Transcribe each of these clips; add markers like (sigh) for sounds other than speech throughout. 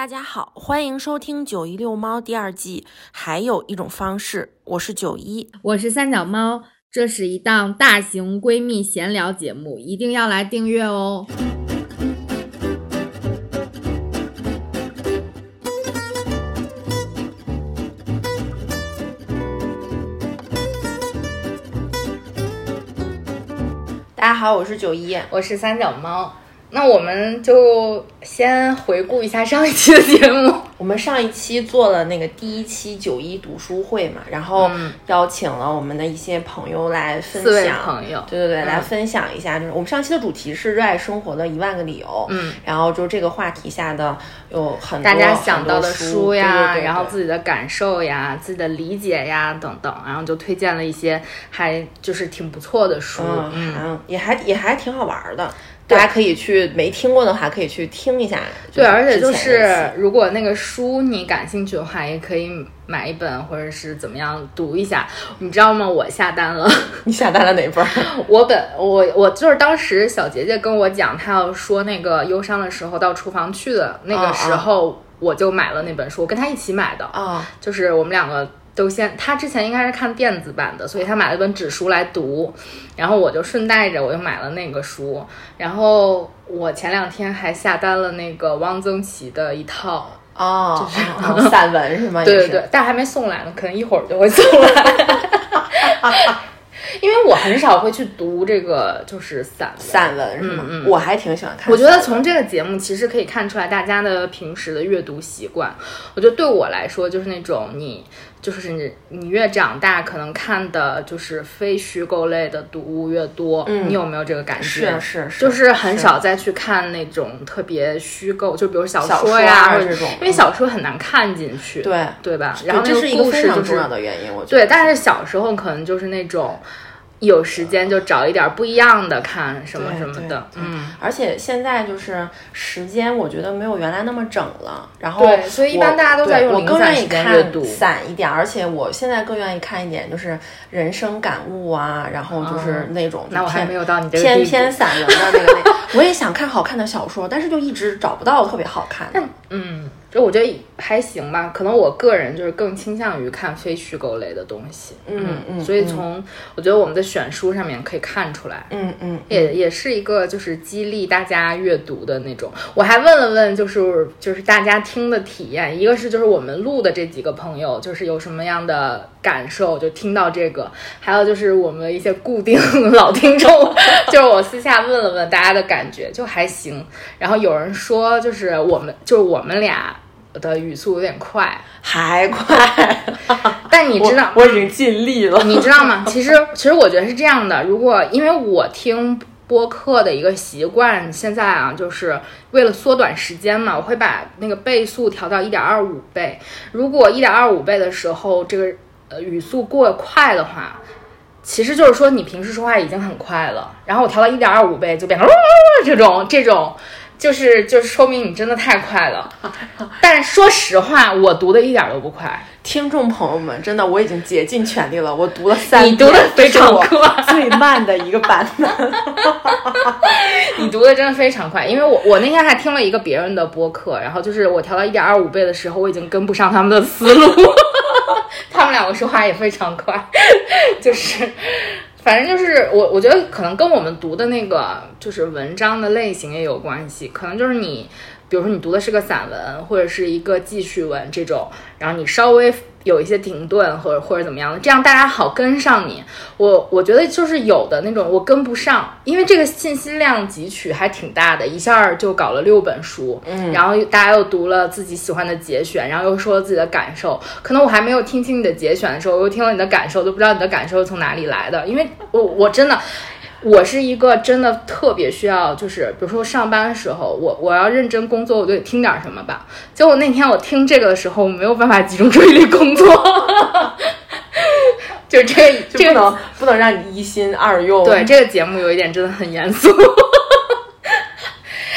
大家好，欢迎收听《九一遛猫》第二季。还有一种方式，我是九一，我是三脚猫。这是一档大型闺蜜闲聊节目，一定要来订阅哦。大家好，我是九一，我是三脚猫。那我们就先回顾一下上一期的节目。(laughs) 我们上一期做了那个第一期九一读书会嘛，然后邀请了我们的一些朋友来分享。朋友，对对对，来分享一下。就是我们上期的主题是热爱生活的一万个理由。嗯，然后就这个话题下的有很多大家想到的书呀，然后自己的感受呀，自己的理解呀等等，然后就推荐了一些还就是挺不错的书。嗯，也还也还挺好玩的。大家可以去没听过的话，可以去听一下。对，而且就是如果那个书你感兴趣的话，也可以买一本或者是怎么样读一下。你知道吗？我下单了。(laughs) 你下单了哪本？(laughs) 我本我我就是当时小杰杰跟我讲，他要说那个忧伤的时候到厨房去的那个时候，我就买了那本书，我跟他一起买的啊。就是我们两个。都先，他之前应该是看电子版的，所以他买了本纸书来读，然后我就顺带着我又买了那个书，然后我前两天还下单了那个汪曾祺的一套哦，就是 (laughs) 散文是吗？对对对，但还没送来呢，可能一会儿就会送来。(laughs) 因为我很少会去读这个，就是散散文是吗？嗯我还挺喜欢看。我觉得从这个节目其实可以看出来大家的平时的阅读习惯。我觉得对我来说，就是那种你就是你你越长大，可能看的就是非虚构类的读物越多。嗯，你有没有这个感觉？是是是，就是很少再去看那种特别虚构，就比如小说呀这种，因为小说很难看进去，对对吧？然后这是一个非常重要的原因，我觉得。对，但是小时候可能就是那种。有时间就找一点不一样的看，什么什么的，嗯。而且现在就是时间，我觉得没有原来那么整了。然后，对，所以一般大家都在用我更愿意看散一点，而且我现在更愿意看一点，就是人生感悟啊，然后就是那种那我还没有到你这偏偏散文的那个那。我也想看好看的小说，但是就一直找不到特别好看的。嗯。就我觉得还行吧，可能我个人就是更倾向于看非虚构类的东西，嗯嗯，所以从我觉得我们的选书上面可以看出来，嗯嗯，也也是一个就是激励大家阅读的那种。我还问了问，就是就是大家听的体验，一个是就是我们录的这几个朋友，就是有什么样的感受，就听到这个，还有就是我们一些固定老听众，(laughs) 就是我私下问了问大家的感觉，就还行。然后有人说，就是我们就是我们俩。的语速有点快，还快，(laughs) 但你知道，我已经尽力了。(laughs) 你知道吗？其实，其实我觉得是这样的。如果因为我听播客的一个习惯，现在啊，就是为了缩短时间嘛，我会把那个倍速调到一点二五倍。如果一点二五倍的时候，这个呃语速过快的话，其实就是说你平时说话已经很快了。然后我调到一点二五倍，就变成这种这种。就是就是说明你真的太快了，但说实话，我读的一点都不快。听众朋友们，真的我已经竭尽全力了，我读了三，你读的非常快，(laughs) 最慢的一个版本。(laughs) 你读的真的非常快，因为我我那天还听了一个别人的播客，然后就是我调到一点二五倍的时候，我已经跟不上他们的思路，(laughs) 他们两个说话也非常快，就是。反正就是我，我觉得可能跟我们读的那个就是文章的类型也有关系，可能就是你。比如说你读的是个散文或者是一个记叙文这种，然后你稍微有一些停顿或者或者怎么样的，这样大家好跟上你。我我觉得就是有的那种我跟不上，因为这个信息量汲取还挺大的，一下就搞了六本书，嗯，然后大家又读了自己喜欢的节选，然后又说了自己的感受。可能我还没有听清你的节选的时候，我又听了你的感受，都不知道你的感受从哪里来的，因为我我真的。我是一个真的特别需要，就是比如说上班的时候，我我要认真工作，我就得听点什么吧。结果那天我听这个的时候，没有办法集中注意力工作，(laughs) 就这这不能不能让你一心二用。对，这个节目有一点真的很严肃。(laughs)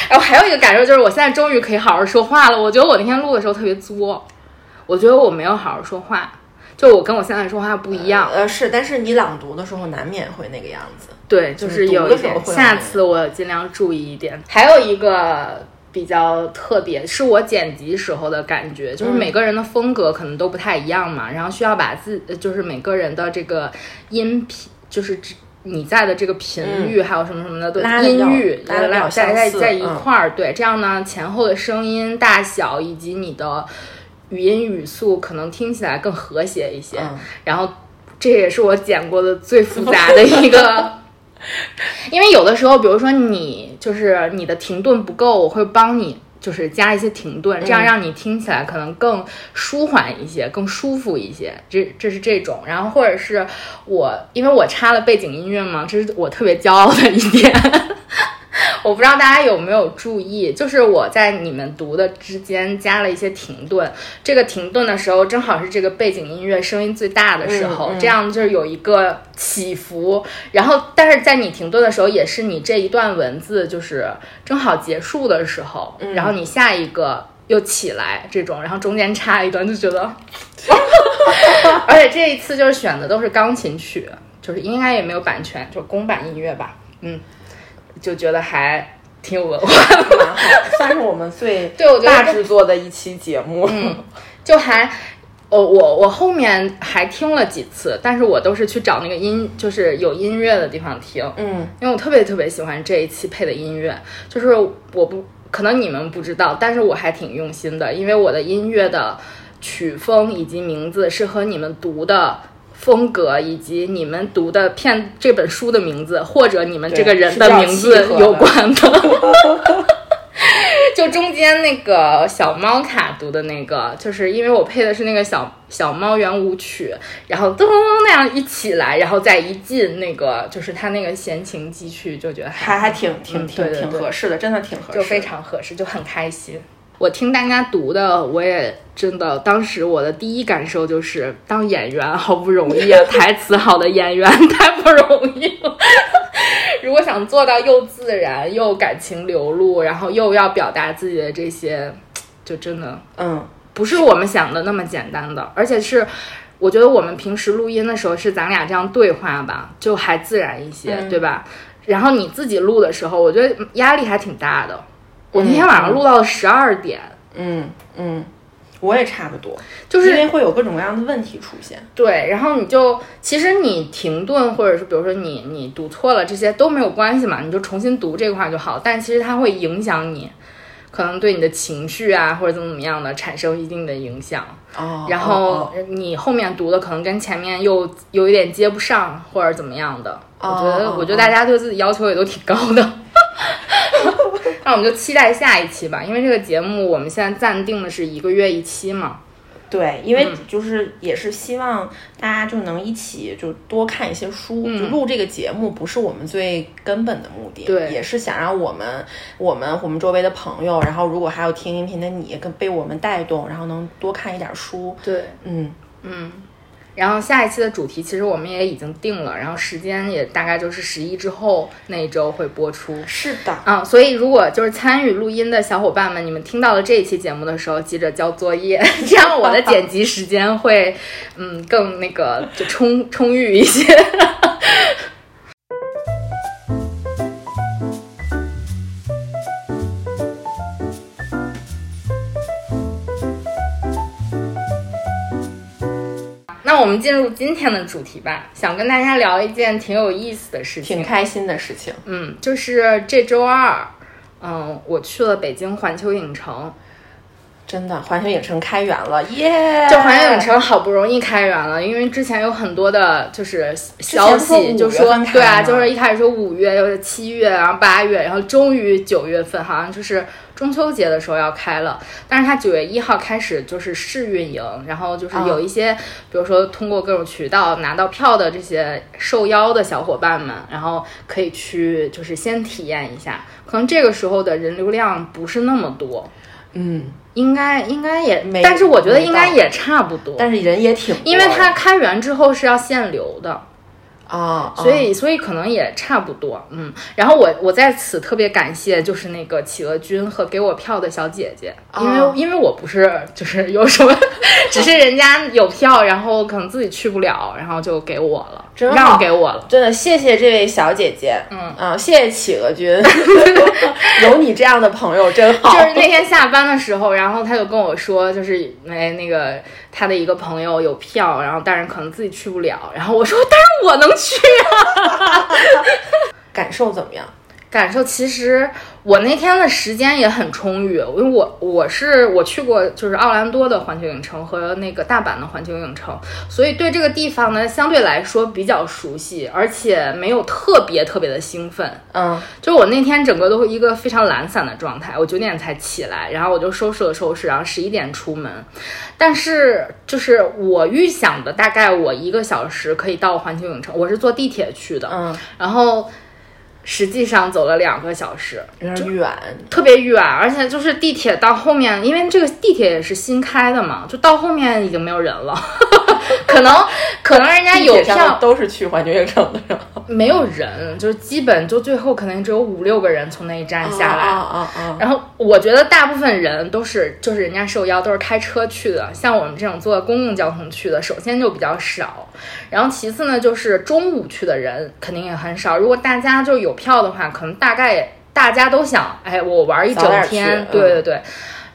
然后还有一个感受就是，我现在终于可以好好说话了。我觉得我那天录的时候特别作，我觉得我没有好好说话，就我跟我现在说话不一样。呃，是，但是你朗读的时候难免会那个样子。对，就是有一点，下次我尽量注意一点。还有一个比较特别，是我剪辑时候的感觉，就是每个人的风格可能都不太一样嘛，然后需要把自就是每个人的这个音频，就是你在的这个频率，还有什么什么的，都音域拉拉在在在一块儿，对，这样呢前后的声音大小以及你的语音语速可能听起来更和谐一些，然后这也是我剪过的最复杂的一个。(laughs) (laughs) 因为有的时候，比如说你就是你的停顿不够，我会帮你就是加一些停顿，这样让你听起来可能更舒缓一些，更舒服一些。这这是这种，然后或者是我因为我插了背景音乐嘛，这是我特别骄傲的一点。我不知道大家有没有注意，就是我在你们读的之间加了一些停顿，这个停顿的时候正好是这个背景音乐声音最大的时候，这样就是有一个起伏。然后，但是在你停顿的时候，也是你这一段文字就是正好结束的时候，然后你下一个又起来这种，然后中间插一段，就觉得，(laughs) 而且这一次就是选的都是钢琴曲，就是应该也没有版权，就公版音乐吧，嗯。就觉得还挺有文化的，蛮好，算是我们最 (laughs) 对我觉得大制作的一期节目。嗯，就还，我我我后面还听了几次，但是我都是去找那个音，就是有音乐的地方听。嗯，因为我特别特别喜欢这一期配的音乐，就是我不可能你们不知道，但是我还挺用心的，因为我的音乐的曲风以及名字是和你们读的。风格以及你们读的片这本书的名字，或者你们这个人的名字有关的，(laughs) 就中间那个小猫卡读的那个，就是因为我配的是那个小小猫圆舞曲，然后噔那样一起来，然后再一进那个就是他那个弦琴进去，就觉得还还挺挺挺挺合适的，真的挺合适，就非常合适，就很开心。我听大家读的，我也真的，当时我的第一感受就是，当演员好不容易啊，台词好的演员太不容易了。(laughs) 如果想做到又自然又感情流露，然后又要表达自己的这些，就真的，嗯，不是我们想的那么简单的。而且是，我觉得我们平时录音的时候是咱俩这样对话吧，就还自然一些，对吧？然后你自己录的时候，我觉得压力还挺大的。我那天晚上录到了十二点，嗯嗯，我也差不多，就是因为会有各种各样的问题出现。对，然后你就其实你停顿，或者是比如说你你读错了，这些都没有关系嘛，你就重新读这块就好。但其实它会影响你，可能对你的情绪啊或者怎么怎么样的产生一定的影响。哦，然后你后面读的可能跟前面又有一点接不上，或者怎么样的。我觉得，我觉得大家对自己要求也都挺高的。(laughs) 那我们就期待下一期吧，因为这个节目我们现在暂定的是一个月一期嘛。对，因为就是也是希望大家就能一起就多看一些书。就录这个节目不是我们最根本的目的，对，也是想让我们我们我们周围的朋友，然后如果还有听音频的你，跟被我们带动，然后能多看一点书。对，嗯嗯。然后下一期的主题其实我们也已经定了，然后时间也大概就是十一之后那一周会播出。是的，啊，所以如果就是参与录音的小伙伴们，你们听到了这一期节目的时候，记着交作业，(laughs) 这样我的剪辑时间会嗯更那个就充充裕一些。我们进入今天的主题吧，想跟大家聊一件挺有意思的事情，挺开心的事情。嗯，就是这周二，嗯，我去了北京环球影城。真的，环球影城开园了，耶！就环球影城好不容易开园了，因为之前有很多的，就是消息就说，对啊，就是一开始说五月，又是七月，然后八月，然后终于九月份，好像就是中秋节的时候要开了。但是它九月一号开始就是试运营，然后就是有一些，比如说通过各种渠道拿到票的这些受邀的小伙伴们，然后可以去就是先体验一下，可能这个时候的人流量不是那么多，嗯。应该应该也，但是我觉得应该也差不多。但是人也挺，因为它开园之后是要限流的，啊，所以所以可能也差不多，嗯。然后我我在此特别感谢就是那个企鹅君和给我票的小姐姐，因为、哦。因为我不是就是有什么，(laughs) 只是人家有票，然后可能自己去不了，然后就给我了，真好让给我了。真的谢谢这位小姐姐，嗯啊，谢谢企鹅君，(laughs) 有你这样的朋友真好。就是那天下班的时候，然后他就跟我说，就是哎那个他的一个朋友有票，然后但是可能自己去不了，然后我说，但是我能去啊。(laughs) 感受怎么样？感受其实我那天的时间也很充裕，因为我我是我去过就是奥兰多的环球影城和那个大阪的环球影城，所以对这个地方呢相对来说比较熟悉，而且没有特别特别的兴奋。嗯，就我那天整个都是一个非常懒散的状态，我九点才起来，然后我就收拾了收拾，然后十一点出门。但是就是我预想的，大概我一个小时可以到环球影城，我是坐地铁去的，嗯，然后实际上走了两个小时，有点远，特别远，而且就是地铁到后面，因为这个地铁也是新开的嘛，就到后面已经没有人了，(laughs) 可能 (laughs) 可能人家有票都是去环球影城的？没有人，就是基本就最后可能只有五六个人从那一站下来。啊啊啊！然后我觉得大部分人都是，就是人家受邀都是开车去的，像我们这种坐公共交通去的，首先就比较少，然后其次呢，就是中午去的人肯定也很少。如果大家就有票的话，可能大概大家都想，哎，我玩一整天去，对对对。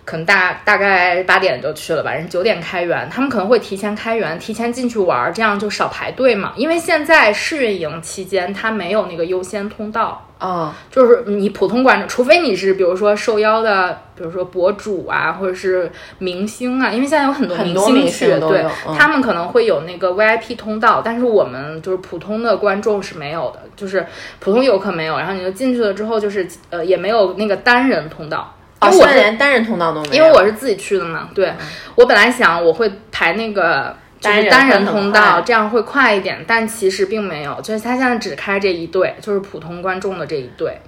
可能大大概八点就去了吧，人九点开园，他们可能会提前开园，提前进去玩儿，这样就少排队嘛。因为现在试运营期间，它没有那个优先通道，啊，就是你普通观众，除非你是比如说受邀的，比如说博主啊，或者是明星啊，因为现在有很多明星去，对，嗯他们可能会有那个 VIP 通道，但是我们就是普通的观众是没有的，就是普通游客没有，然后你就进去了之后，就是呃也没有那个单人通道。因哦，为我连单人通道都没有，因为我是自己去的嘛，对、我本来想我会排那个就是单人通道，这样会快一点，但其实并没有，就是他现在只开这一队，就是普通观众的这一队，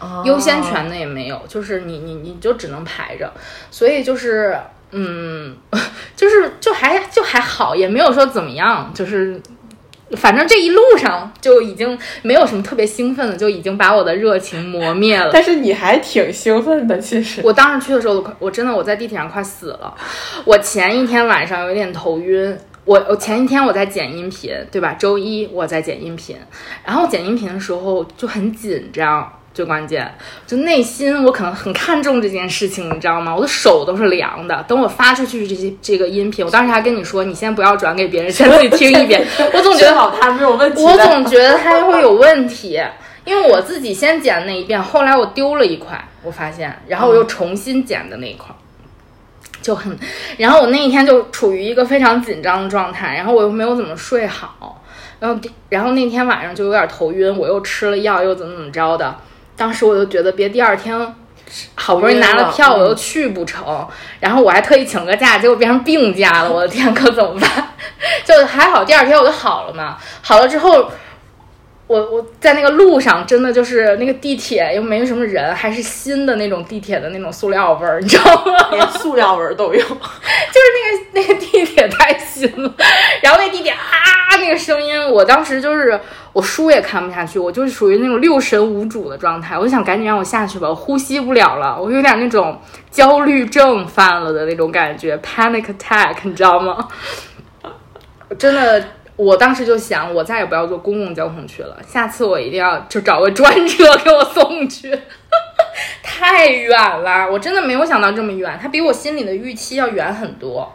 哦优先权的也没有，就是你你你就只能排着，所以就是嗯，(laughs) 就是就还就还好，也没有说怎么样，就是。反正这一路上就已经没有什么特别兴奋的，就已经把我的热情磨灭了。但是你还挺兴奋的，其实。我当时去的时候，我快我真的我在地铁上快死了。我前一天晚上有点头晕，我我前一天我在剪音频，对吧？周一我在剪音频，然后剪音频的时候就很紧张。最关键，就内心我可能很看重这件事情，你知道吗？我的手都是凉的。等我发出去这些这个音频，我当时还跟你说，你先不要转给别人，先自己听一遍。(laughs) 我总觉得好他没有问题。我总觉得它会有问题，因为我自己先剪那一遍，后来我丢了一块，我发现，然后我又重新剪的那一块。就很，然后我那一天就处于一个非常紧张的状态，然后我又没有怎么睡好，然后第然后那天晚上就有点头晕，我又吃了药，又怎么怎么着的，当时我就觉得别第二天好不容易拿了票，我又去不成，然后我还特意请了个假，结果变成病假了，我的天，可怎么办？(laughs) 就还好，第二天我就好了嘛。好了之后，我我在那个路上，真的就是那个地铁又没什么人，还是新的那种地铁的那种塑料味儿，你知道吗？(laughs) 连塑料味儿都有。(laughs) 就是那个那个地铁太新了，然后那地铁啊那个声音，我当时就是我书也看不下去，我就是属于那种六神无主的状态，我就想赶紧让我下去吧，我呼吸不了了，我有点那种焦虑症犯了的那种感觉，panic attack，你知道吗？(laughs) 真的。我当时就想，我再也不要坐公共交通去了，下次我一定要就找个专车给我送去。(laughs) 太远了，我真的没有想到这么远，它比我心里的预期要远很多。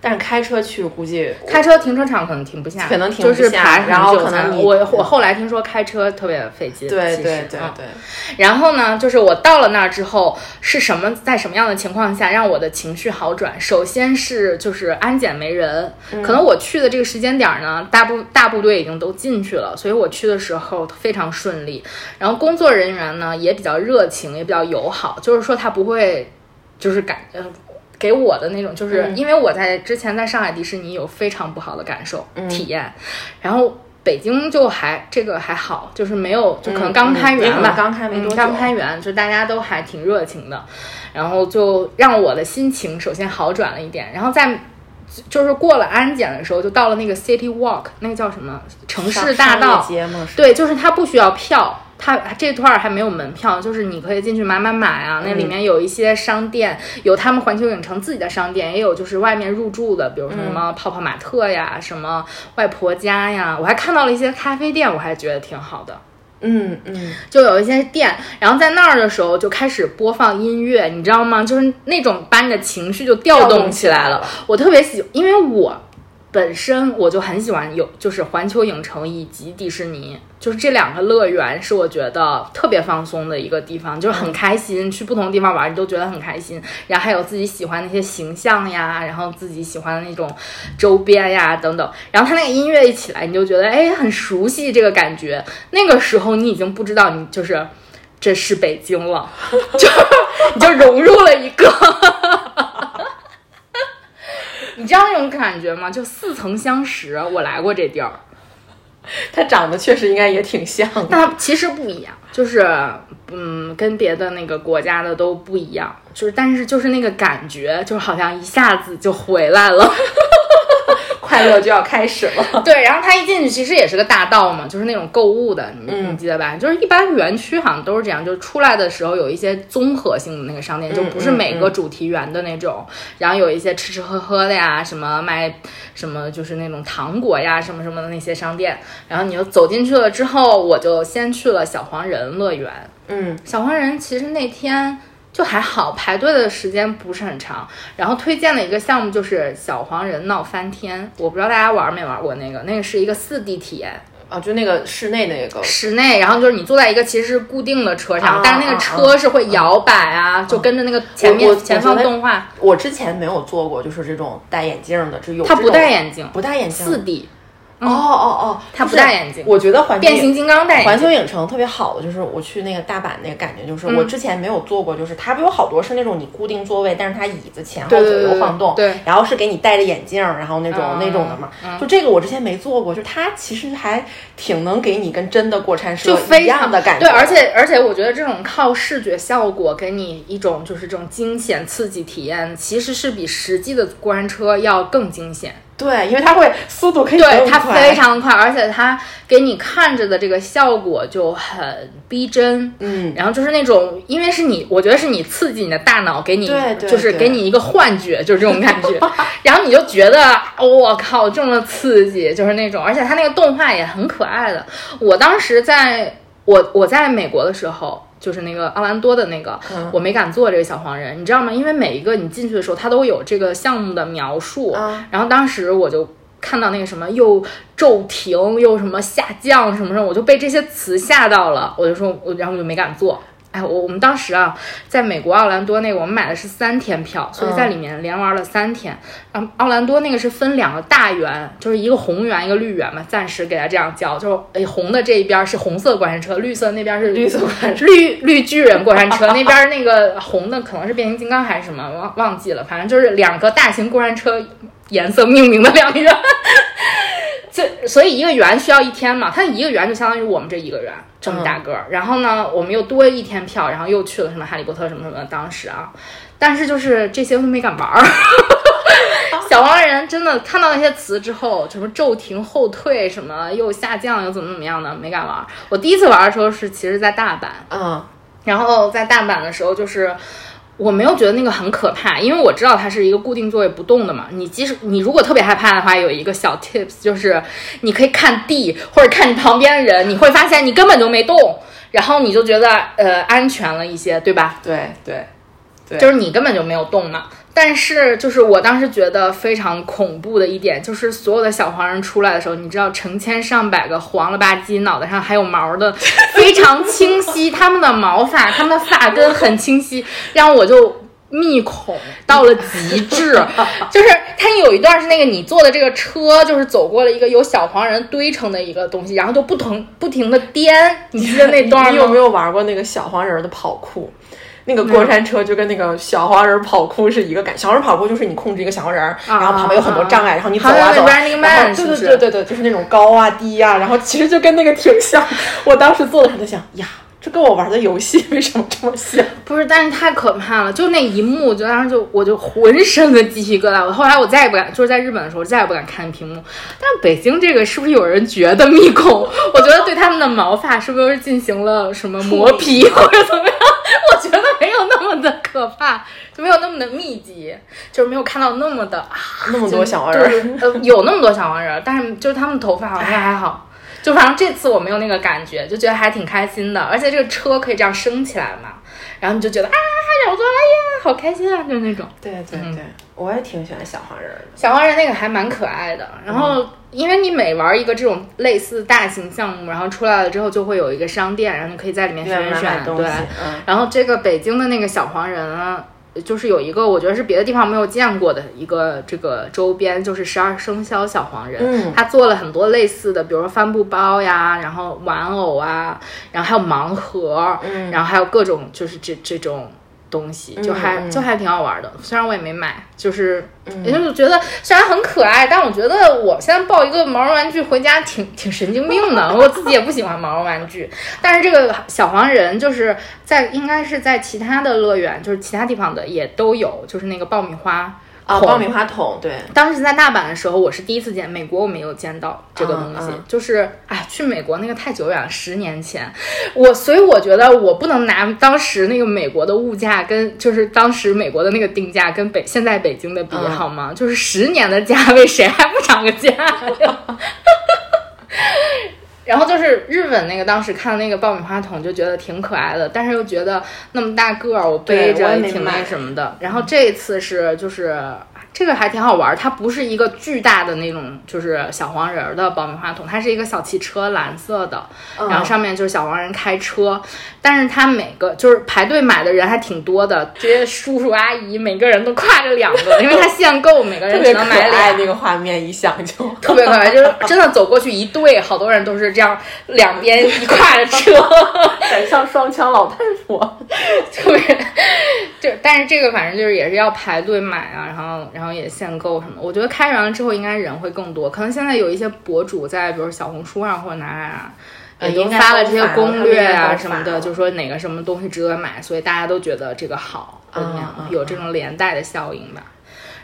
但是开车去估计开车停车场可能停不下，可能停不就是下然后可能我我后来听说开车特别费劲，对对对对，然后呢，就是我到了那儿之后，是什么在什么样的情况下让我的情绪好转？首先是就是安检没人，嗯可能我去的这个时间点儿呢，大部大部队已经都进去了，所以我去的时候非常顺利。然后工作人员呢也比较热情，也比较友好，就是说他不会就是感呃。给我的那种，就是嗯。因为我在之前在上海迪士尼有非常不好的感受、嗯。体验，然后北京就还这个还好，就是没有，就可能嗯刚开园吧，刚开没多久。嗯刚开园，就大家都还挺热情的，然后就让我的心情首先好转了一点，然后在就是过了安检的时候，就到了那个 City Walk，那个叫什么城市大道。对，就是它不需要票，它这段儿还没有门票，就是你可以进去买买买啊。那里面有一些商店，有他们环球影城自己的商店，也有就是外面入驻的，比如说什么泡泡玛特呀，什么外婆家呀。我还看到了一些咖啡店，我还觉得挺好的。嗯嗯，就有一些店，然后在那儿的时候就开始播放音乐，你知道吗？就是那种把你的情绪就调动起来了。调动起来了我特别喜，因为我本身我就很喜欢有，就是环球影城以及迪士尼，就是这两个乐园是我觉得特别放松的一个地方，就是很开心，去不同地方玩你都觉得很开心。然后还有自己喜欢那些形象呀，然后自己喜欢的那种周边呀等等。然后它那个音乐一起来，你就觉得哎很熟悉这个感觉。那个时候你已经不知道你就是这是北京了，就 (laughs) 你就融入了一个。你知道那种感觉吗？就似曾相识，我来过这地儿，它长得确实应该也挺像的。但它其实不一样，就是嗯，跟别的那个国家的都不一样，就是但是就是那个感觉，就好像一下子就回来了。快乐 (laughs) 就要开始了。(laughs) 对，然后它一进去其实也是个大道嘛，就是那种购物的，你、嗯你记得吧？就是一般园区好像都是这样，就是出来的时候有一些综合性的那个商店，就不是每个主题园的那种，然后有一些吃吃喝喝的呀，什么卖什么就是那种糖果呀，什么什么的那些商店，然后你就走进去了之后，我就先去了小黄人乐园。嗯，小黄人其实那天就还好，排队的时间不是很长。然后推荐的一个项目就是小黄人闹翻天，我不知道大家玩没玩过那个，那个是一个四 D 体验，啊，就那个室内那个，室内，然后就是你坐在一个其实是固定的车上，啊但是那个车是会摇摆啊，就跟着那个前面前方动画，我之前没有做过，就是这种戴眼镜的，只有他不戴眼镜，不戴眼镜，四 D，哦哦哦，他不戴眼镜我觉得环球变形金刚戴眼环。球影城特别好的就是我去那个大阪那个感觉，就是嗯我之前没有坐过，就是它不有好多是那种你固定座位，但是它椅子前后左右晃动，对然后是给你戴着眼镜，然后那种、嗯那种的嘛。嗯就这个我之前没坐过，就它其实还挺能给你跟真的过山车一样的感觉，对，而且而且我觉得这种靠视觉效果给你一种就是这种惊险刺激体验，其实是比实际的过山车要更惊险。对，因为它会速度可以对，它非常快，而且它给你看着的这个效果就很逼真。嗯，然后就是那种，因为是你，我觉得是你刺激你的大脑，给你对对就是给你一个幻觉，就是这种感觉，(laughs) 然后你就觉得哦我、靠这么刺激，就是那种，而且它那个动画也很可爱的。我当时在我我在美国的时候。就是那个奥兰多的那个，嗯我没敢做这个小黄人，你知道吗？因为每一个你进去的时候，它都有这个项目的描述。啊然后当时我就看到那个什么又骤停又什么下降什么什么，我就被这些词吓到了，我就说，我然后我就没敢做。哎，我我们当时啊，在美国奥兰多那个，我们买的是三天票，所以在里面连玩了三天。然后奥兰多那个是分两个大园，就是一个红园，一个绿园嘛，暂时给它这样叫。就是哎，红的这一边是红色过山车，绿色那边是绿色过山车绿绿巨人过山车，那边那个红的可能是变形金刚还是什么，忘忘记了，反正就是两个大型过山车颜色命名的两个园。(laughs) 这所以一个圆需要一天嘛，它一个圆就相当于我们这一个圆这么大个儿。然后呢，我们又多一天票，然后又去了什么哈利波特什么什么的。当时啊，但是就是这些都没敢玩儿。(laughs) 小黄人真的看到那些词之后，什么骤停、后退，什么又下降，又怎么怎么样的，没敢玩儿。我第一次玩的时候是其实在大阪，嗯然后在大阪的时候，就是我没有觉得那个很可怕，因为我知道它是一个固定座位不动的嘛。你即使你如果特别害怕的话，有一个小 tips 就是你可以看地或者看你旁边的人，你会发现你根本就没动，然后你就觉得呃安全了一些，对吧？对对对就是你根本就没有动嘛。但是，就是我当时觉得非常恐怖的一点，就是所有的小黄人出来的时候，你知道成千上百个黄了吧唧、脑袋上还有毛的，非常清晰，他们的毛发、他们的发根很清晰，让我就密恐 (laughs) 到了极致。就是它有一段是那个你坐的这个车，就是走过了一个有小黄人堆成的一个东西，然后就不同不停的颠，你记得那段吗？你有没有玩过那个小黄人的跑酷？那个过山车就跟那个小黄人跑酷是一个感，小黄人跑酷就是你控制一个小黄人，然后旁边有很多障碍，然后你走啊走对对对对对，就是那种高啊低啊，然后其实就跟那个挺像。我当时做的时候在想呀，这跟我玩的游戏为什么这么像？不是，但是太可怕了，就那一幕，就当时就我就浑身的鸡皮疙瘩。我后来我再也不敢，就是在日本的时候再也不敢看屏幕。但北京这个是不是有人觉得密恐？(laughs) 我觉得对他们的毛发是不是进行了什么磨皮 (laughs) 或者怎么样？的可怕，就没有那么的密集，就是没有看到那么的啊那么多小黄就人，是呃，有那么多小黄人，但是就是他们头发好像还好。就反正这次我没有那个感觉，就觉得还挺开心的，而且这个车可以这样升起来嘛，然后你就觉得啊，然后说哎呀，好开心啊，就是那种。对对对，我也挺喜欢小黄人的。小黄人那个还蛮可爱的，然后因为你每玩一个这种类似大型项目，然后出来了之后就会有一个商店，然后你可以在里面选选，东西对。，嗯，然后这个北京的那个小黄人啊，就是有一个我觉得是别的地方没有见过的一个这个周边，就是十二生肖小黄人。嗯他做了很多类似的，比如说帆布包呀，然后玩偶啊，然后还有盲盒，嗯然后还有各种就是这这种。东西就还、嗯。嗯就还挺好玩的，虽然我也没买，就是，也就是觉得虽然很可爱，但我觉得我现在抱一个毛绒玩具回家挺挺神经病的。我自己也不喜欢毛绒玩具，但是这个小黄人就是在应该是在其他的乐园，就是其他地方的也都有，就是那个爆米花啊，爆米花桶，对，当时在大阪的时候，我是第一次见，美国我没有见到这个东西，就是哎，去美国那个太久远了，十年前，我所以我觉得我不能拿当时那个美国的物价跟就是当时美国的那个定价跟北现在北京的比、嗯好吗？就是十年的价位，谁还不涨个价呀？(laughs) 然后就是日本那个，当时看那个爆米花桶就觉得挺可爱的，但是又觉得那么大个儿，我背着也挺那什么的。然后这一次是就是这个还挺好玩儿，它不是一个巨大的那种就是小黄人儿的爆米花桶，它是一个小汽车，蓝色的，然后上面就是小黄人开车，但是它每个就是排队买的人还挺多的，这些叔叔阿姨每个人都挎着两个，(laughs) 因为它限购，每个人只能买俩爱，。那个画面一想就特别可爱，就是真的走过去一队，好多人都是这样，两边一挎着车，很像双枪老太婆。特别就但是这个反正就是也是要排队买啊，然后然后也限购什么。我觉得开园了之后应该人会更多，可能现在有一些博主在，比如小红书上或者哪哪啊。也都呃应该发了这些攻略啊什么的，就说哪个什么东西值得买，所以大家都觉得这个好，怎么样嗯嗯有这种连带的效应吧。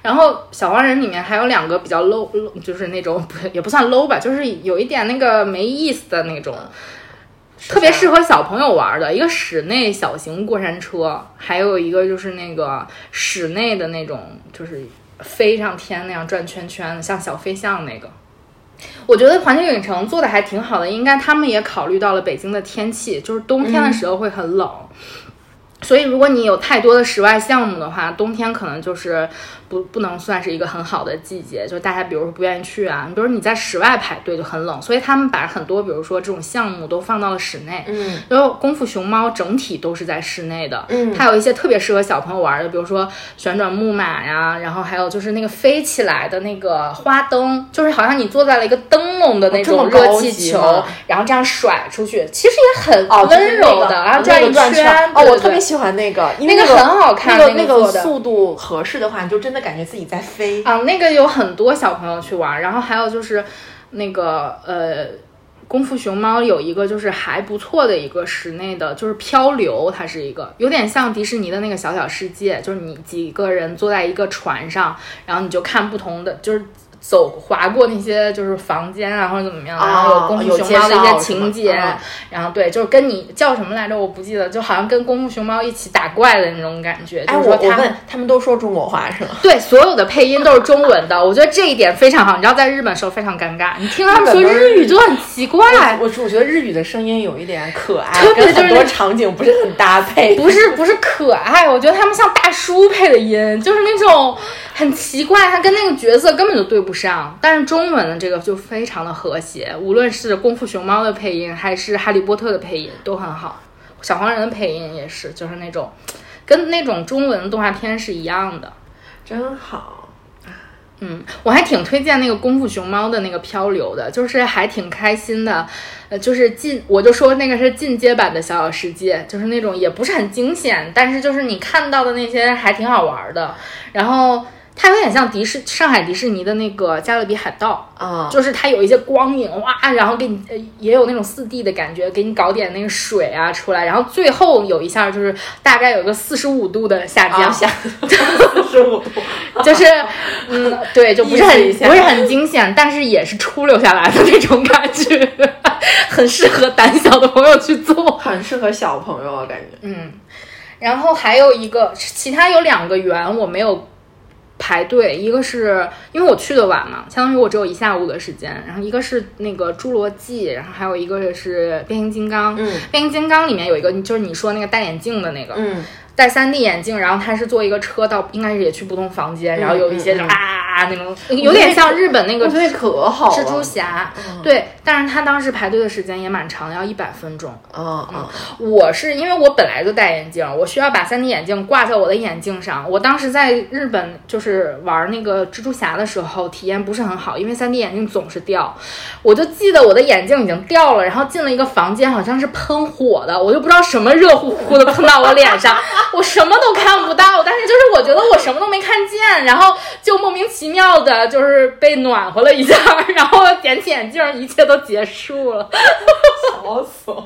然后小黄人里面还有两个比较 low，low- 就是那种不也不算 low 吧，就是有一点那个没意思的那种，特别适合小朋友玩的，一个室内小型过山车，还有一个就是那个室内的那种，就是飞上天那样转圈圈的，像小飞象那个。我觉得环球影城做的还挺好的，应该他们也考虑到了北京的天气，就是冬天的时候会很冷，所以如果你有太多的室外项目的话，冬天可能就是不不能算是一个很好的季节，就大家比如说不愿意去啊，你比如你在室外排队就很冷，所以他们把很多比如说这种项目都放到了室内，嗯，然后功夫熊猫整体都是在室内的，嗯。还有一些特别适合小朋友玩的，比如说旋转木马呀，然后还有就是那个飞起来的那个花灯，就是好像你坐在了一个灯笼的那种热气球，然后这样甩出去，其实也很哦，就是温柔的，那个然后那转一圈圈，哦，我特别喜欢那个，因为那个个很好看那个速度合适的话，你就真的感觉自己在飞。啊，那个有很多小朋友去玩，然后还有就是那个呃，功夫熊猫有一个就是还不错的一个室内的，就是漂流，它是一个有点像迪士尼的那个小小世界，就是你几个人坐在一个船上，然后你就看不同的，就是。走划过那些就是房间啊，或者怎么样，然后有功夫熊猫的一些情节，嗯然后对，就是跟你叫什么来着，我不记得，就好像跟功夫熊猫一起打怪的那种感觉。哎，就是说他们我我问，他们都说中国话是吗？对，所有的配音都是中文的，我觉得这一点非常好。你知道，在日本时候非常尴尬，你听他们说日语就很奇怪，(laughs) 我我觉得日语的声音有一点可爱，特别就是跟很多场景不是很搭配。(laughs) 不是不是可爱，我觉得他们像大叔配的音，就是那种很奇怪，他跟那个角色根本就对不上。但是中文的这个就非常的和谐，无论是功夫熊猫的配音，还是哈利波特的配音都很好，小黄人的配音也是，就是那种跟那种中文动画片是一样的。真好。嗯，我还挺推荐那个功夫熊猫的那个漂流的，就是还挺开心的，呃，就是进我就说那个是进阶版的小小世界，就是那种也不是很惊险，但是就是你看到的那些还挺好玩的，然后。它有点像迪士上海迪士尼的那个加勒比海盗啊，就是它有一些光影哇，然后给你呃也有那种四 D 的感觉，给你搞点那个水啊出来，然后最后有一下就是大概有个四十五度的下降，下 (laughs) 四十五度，(laughs) 就是嗯 (laughs) 对，就不是很不是很惊险，但是也是出溜下来的那种感觉，很适合胆小的朋友去做。很适合小朋友啊，感觉。嗯，然后还有一个，其他有两个园我没有排队，一个是因为我去的晚嘛，相当于我只有一下午的时间。然后一个是那个侏罗纪，然后还有一个是变形金刚。嗯变形金刚里面有一个，就是你说那个戴眼镜的那个，嗯戴 3D 眼镜，然后他是坐一个车到，应该是也去不同房间，然后有一些啊啊啊那种，有点像日本那个我觉得可好了。蜘蛛侠。对，但是他当时排队的时间也蛮长的，要一百分钟。嗯嗯，我是因为我本来就戴眼镜，我需要把 3D 眼镜挂在我的眼镜上。我当时在日本就是玩那个蜘蛛侠的时候，体验不是很好，因为 3D 眼镜总是掉。我就记得我的眼镜已经掉了，然后进了一个房间，好像是喷火的，我就不知道什么热乎乎的喷到我脸上，我什么都看不到，但是就是我觉得我什么都没看见，然后就莫名其妙的就是被暖和了一下，然后点起眼镜，一切都结束了。笑死我！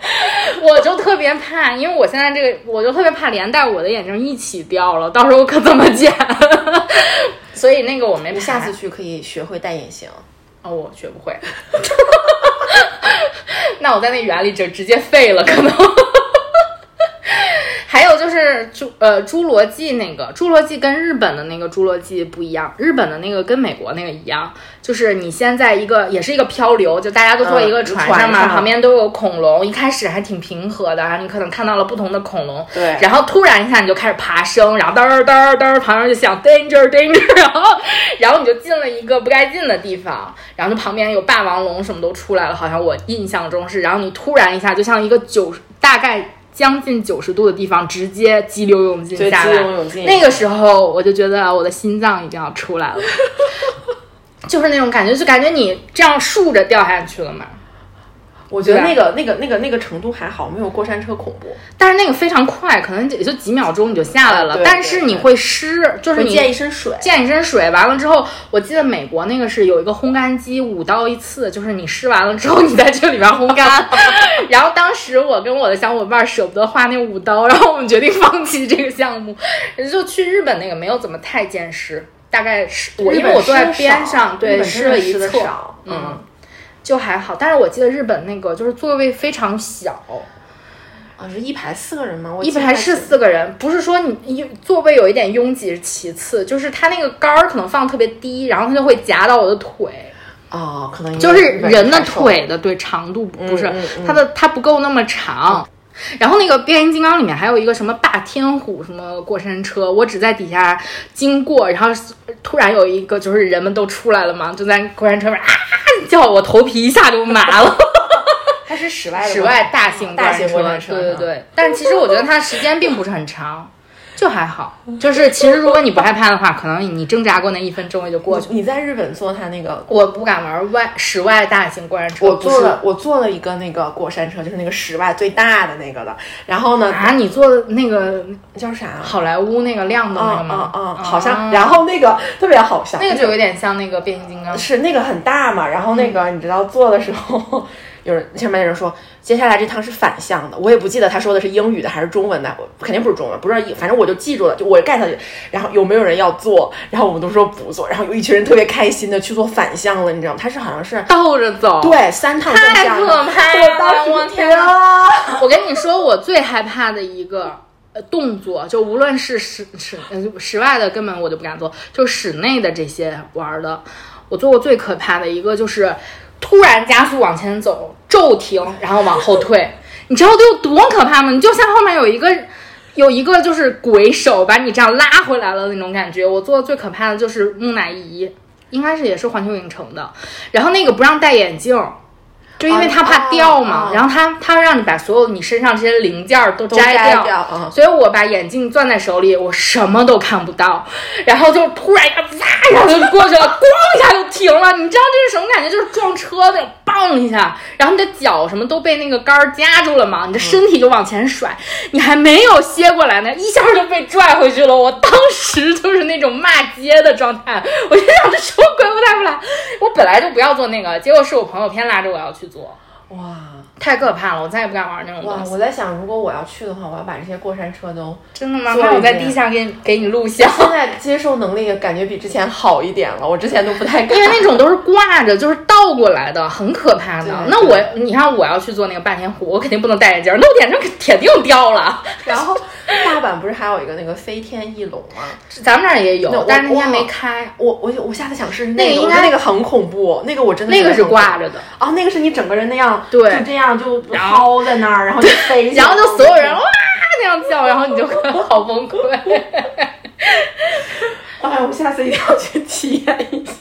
(laughs) 我就特别怕，因为我现在这个，我就特别怕连带我的眼镜一起掉了，到时候可怎么捡？(laughs) 所以那个我没下次去可以学会戴隐形。哦，我学不会。(laughs) 那我在那园里就直接废了，可能。是侏呃侏罗纪那个侏罗纪跟日本的那个侏罗纪不一样，日本的那个跟美国那个一样，就是你先在一个也是一个漂流，就大家都坐一个嗯船上嘛，旁边都有恐龙，一开始还挺平和的，然后你可能看到了不同的恐龙，对然后突然一下你就开始爬升，然后嘚儿嘚儿嘚儿，旁边就响 danger danger，(laughs) 然后然后你就进了一个不该进的地方，然后就旁边有霸王龙什么都出来了，好像我印象中是，然后你突然一下就像一个九大概将近九十度的地方，直接激流勇进下来，流勇进。那个时候我就觉得我的心脏已经要出来了，(laughs) 就是那种感觉，就感觉你这样竖着掉下去了嘛。我觉得那个那个那个那个程度还好，没有过山车恐怖。但是那个非常快，可能也就几秒钟你就下来了，但是你会湿，就是你溅一身水。溅一身水，完了之后，我记得美国那个是有一个烘干机，五刀一次，就是你湿完了之后，你在这里边烘干。(laughs) 然后当时我跟我的小伙伴舍不得花那五刀，然后我们决定放弃这个项目，就去日本那个没有怎么太见湿，大概是我因为我坐在边上，对，湿了一侧，嗯，就还好。但是我记得日本那个就是座位非常小，啊，是一排四个人吗？我一排是四个人，不是说你一座位有一点拥挤是其次，就是它那个杆儿可能放特别低，然后它就会夹到我的腿，哦，可能就是人的腿的对长度不是、嗯嗯它的它不够那么长。然后那个变形金刚里面还有一个什么霸天虎什么过山车，我只在底下经过，然后突然有一个就是人们都出来了嘛，就在过山车上啊叫，我头皮一下就麻了。(laughs) 它是室外室外大型大型过过山车，对对对。但其实我觉得它时间并不是很长，就还好。就是其实如果你不害怕的话，可能你挣扎过那一分钟也就过去了。你在日本坐它那个，我不敢玩外室外大型过山车，我坐了我坐了一个那个过山车，就是那个室外最大的那个了。然后呢，啊，你坐的那个叫啥啊？好莱坞那个亮的那个嗯吗？嗯嗯，好像。啊然后那个特别好笑，那个就有点像那个变形金刚。是那个很大嘛，然后那个你知道坐的时候，有人前面有人说，接下来这趟是反向的，我也不记得他说的是英语的还是中文的，我肯定不是中文，不知道，反正我就记住了，就我 get 了。然后有没有人要做？然后我们都说不做，然后有一群人特别开心的去做反向了，你知道吗？他是好像是倒着走，，对三趟正太可怕了！我天！啊！我跟你说，我最害怕的一个呃动作，就无论是室室呃室外的，根本我就不敢做，就室内的这些玩的，我做过最可怕的一个就是突然加速往前走，骤停，然后往后退，(laughs) 你知道这有多可怕吗？你就像后面有一个。有一个就是鬼手把你这样拉回来了那种感觉。我做的最可怕的就是木乃伊，应该是也是环球影城的。然后那个不让戴眼镜，就因为他怕掉嘛。然后他他让你把所有你身上这些零件儿都都摘摘掉嗯所以我把眼镜攥在手里，我什么都看不到。(laughs) 然后就突然一下，哇，一下就过去了，咣一下就停了。你知道这是什么感觉？就是撞车那种，嘣一下，然后你的脚什么都被那个杆儿夹住了嘛，你的身体就往前甩，你还没有歇过来呢，一下就被拽回去了。我当时就是那种骂街的状态，我就想这什么鬼，我来不来？我本来就不要做那个，结果是我朋友偏拉着我要去做，哇太可怕了，我再也不敢玩那种哇！东西。我在想，如果我要去的话，我要把这些过山车都。真的吗？那我在地下给你给你录像。现在接受能力感觉比之前好一点了，我之前都不太敢。因为那种都是挂着，就是倒过来的，很可怕的。那我，你看我要去做那个霸天虎，我肯定不能戴眼镜，那我眼镜铁定掉了。然后大阪不是还有一个那个飞天翼龙吗？咱们那儿也，有但是那天没开，我我我下次想试试那个应该个应该那个很恐怖，那个我真的那个是挂着的，啊，那个是你整个人那样，对就这样就然后抛在那儿，然后就飞，然后就所有人哇那样叫，然后你就好崩溃。哎，我下次一定要去体验一下。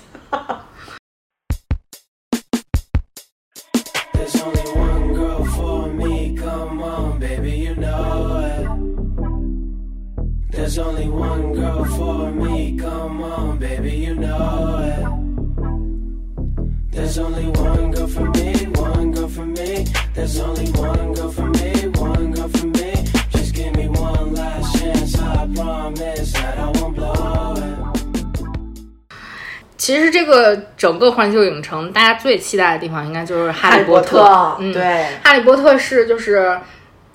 There's only one girl for me, come on, baby, you know it. There's only one girl for me, girl for me. There's only one girl for me, one girl for me. Just give me one last chance, I promise that I won't blow it. 其实这个整个环球影城，大家最期待的地方应该就是哈利波特。嗯，对，哈利波特是就是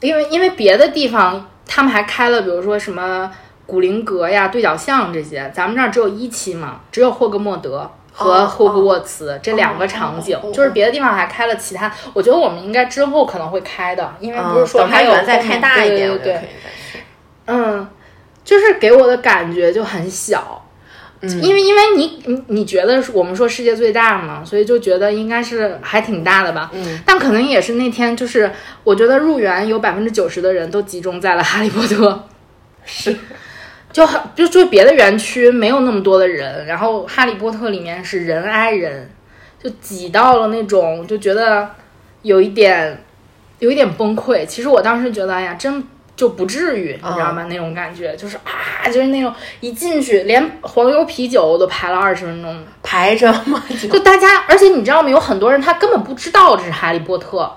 因为因为别的地方他们还开了，比如说什么古灵阁呀、对角巷这些，咱们这儿只有一期嘛，只有霍格莫德。和哦霍格沃茨、这两个场景，就是别的地方还开了其他，我觉得我们应该之后可能会开的，因为不是说还有园再开大一点，对对对。嗯，就是给我的感觉就很小，嗯因为因为你你你觉得我们说世界最大嘛，所以就觉得应该是还挺大的吧。嗯，但可能也是那天就是我觉得入园有百分之九十的人都集中在了哈利波特，是就很就就别的园区没有那么多的人，然后哈利波特里面是人挨人，就挤到了那种就觉得有一点有一点崩溃。其实我当时觉得，哎呀，真就不至于，你知道吗？那种感觉就是啊，就是那种一进去连黄油啤酒我都排了二十分钟，排着嘛，就就大家，而且你知道吗？有很多人他根本不知道这是哈利波特。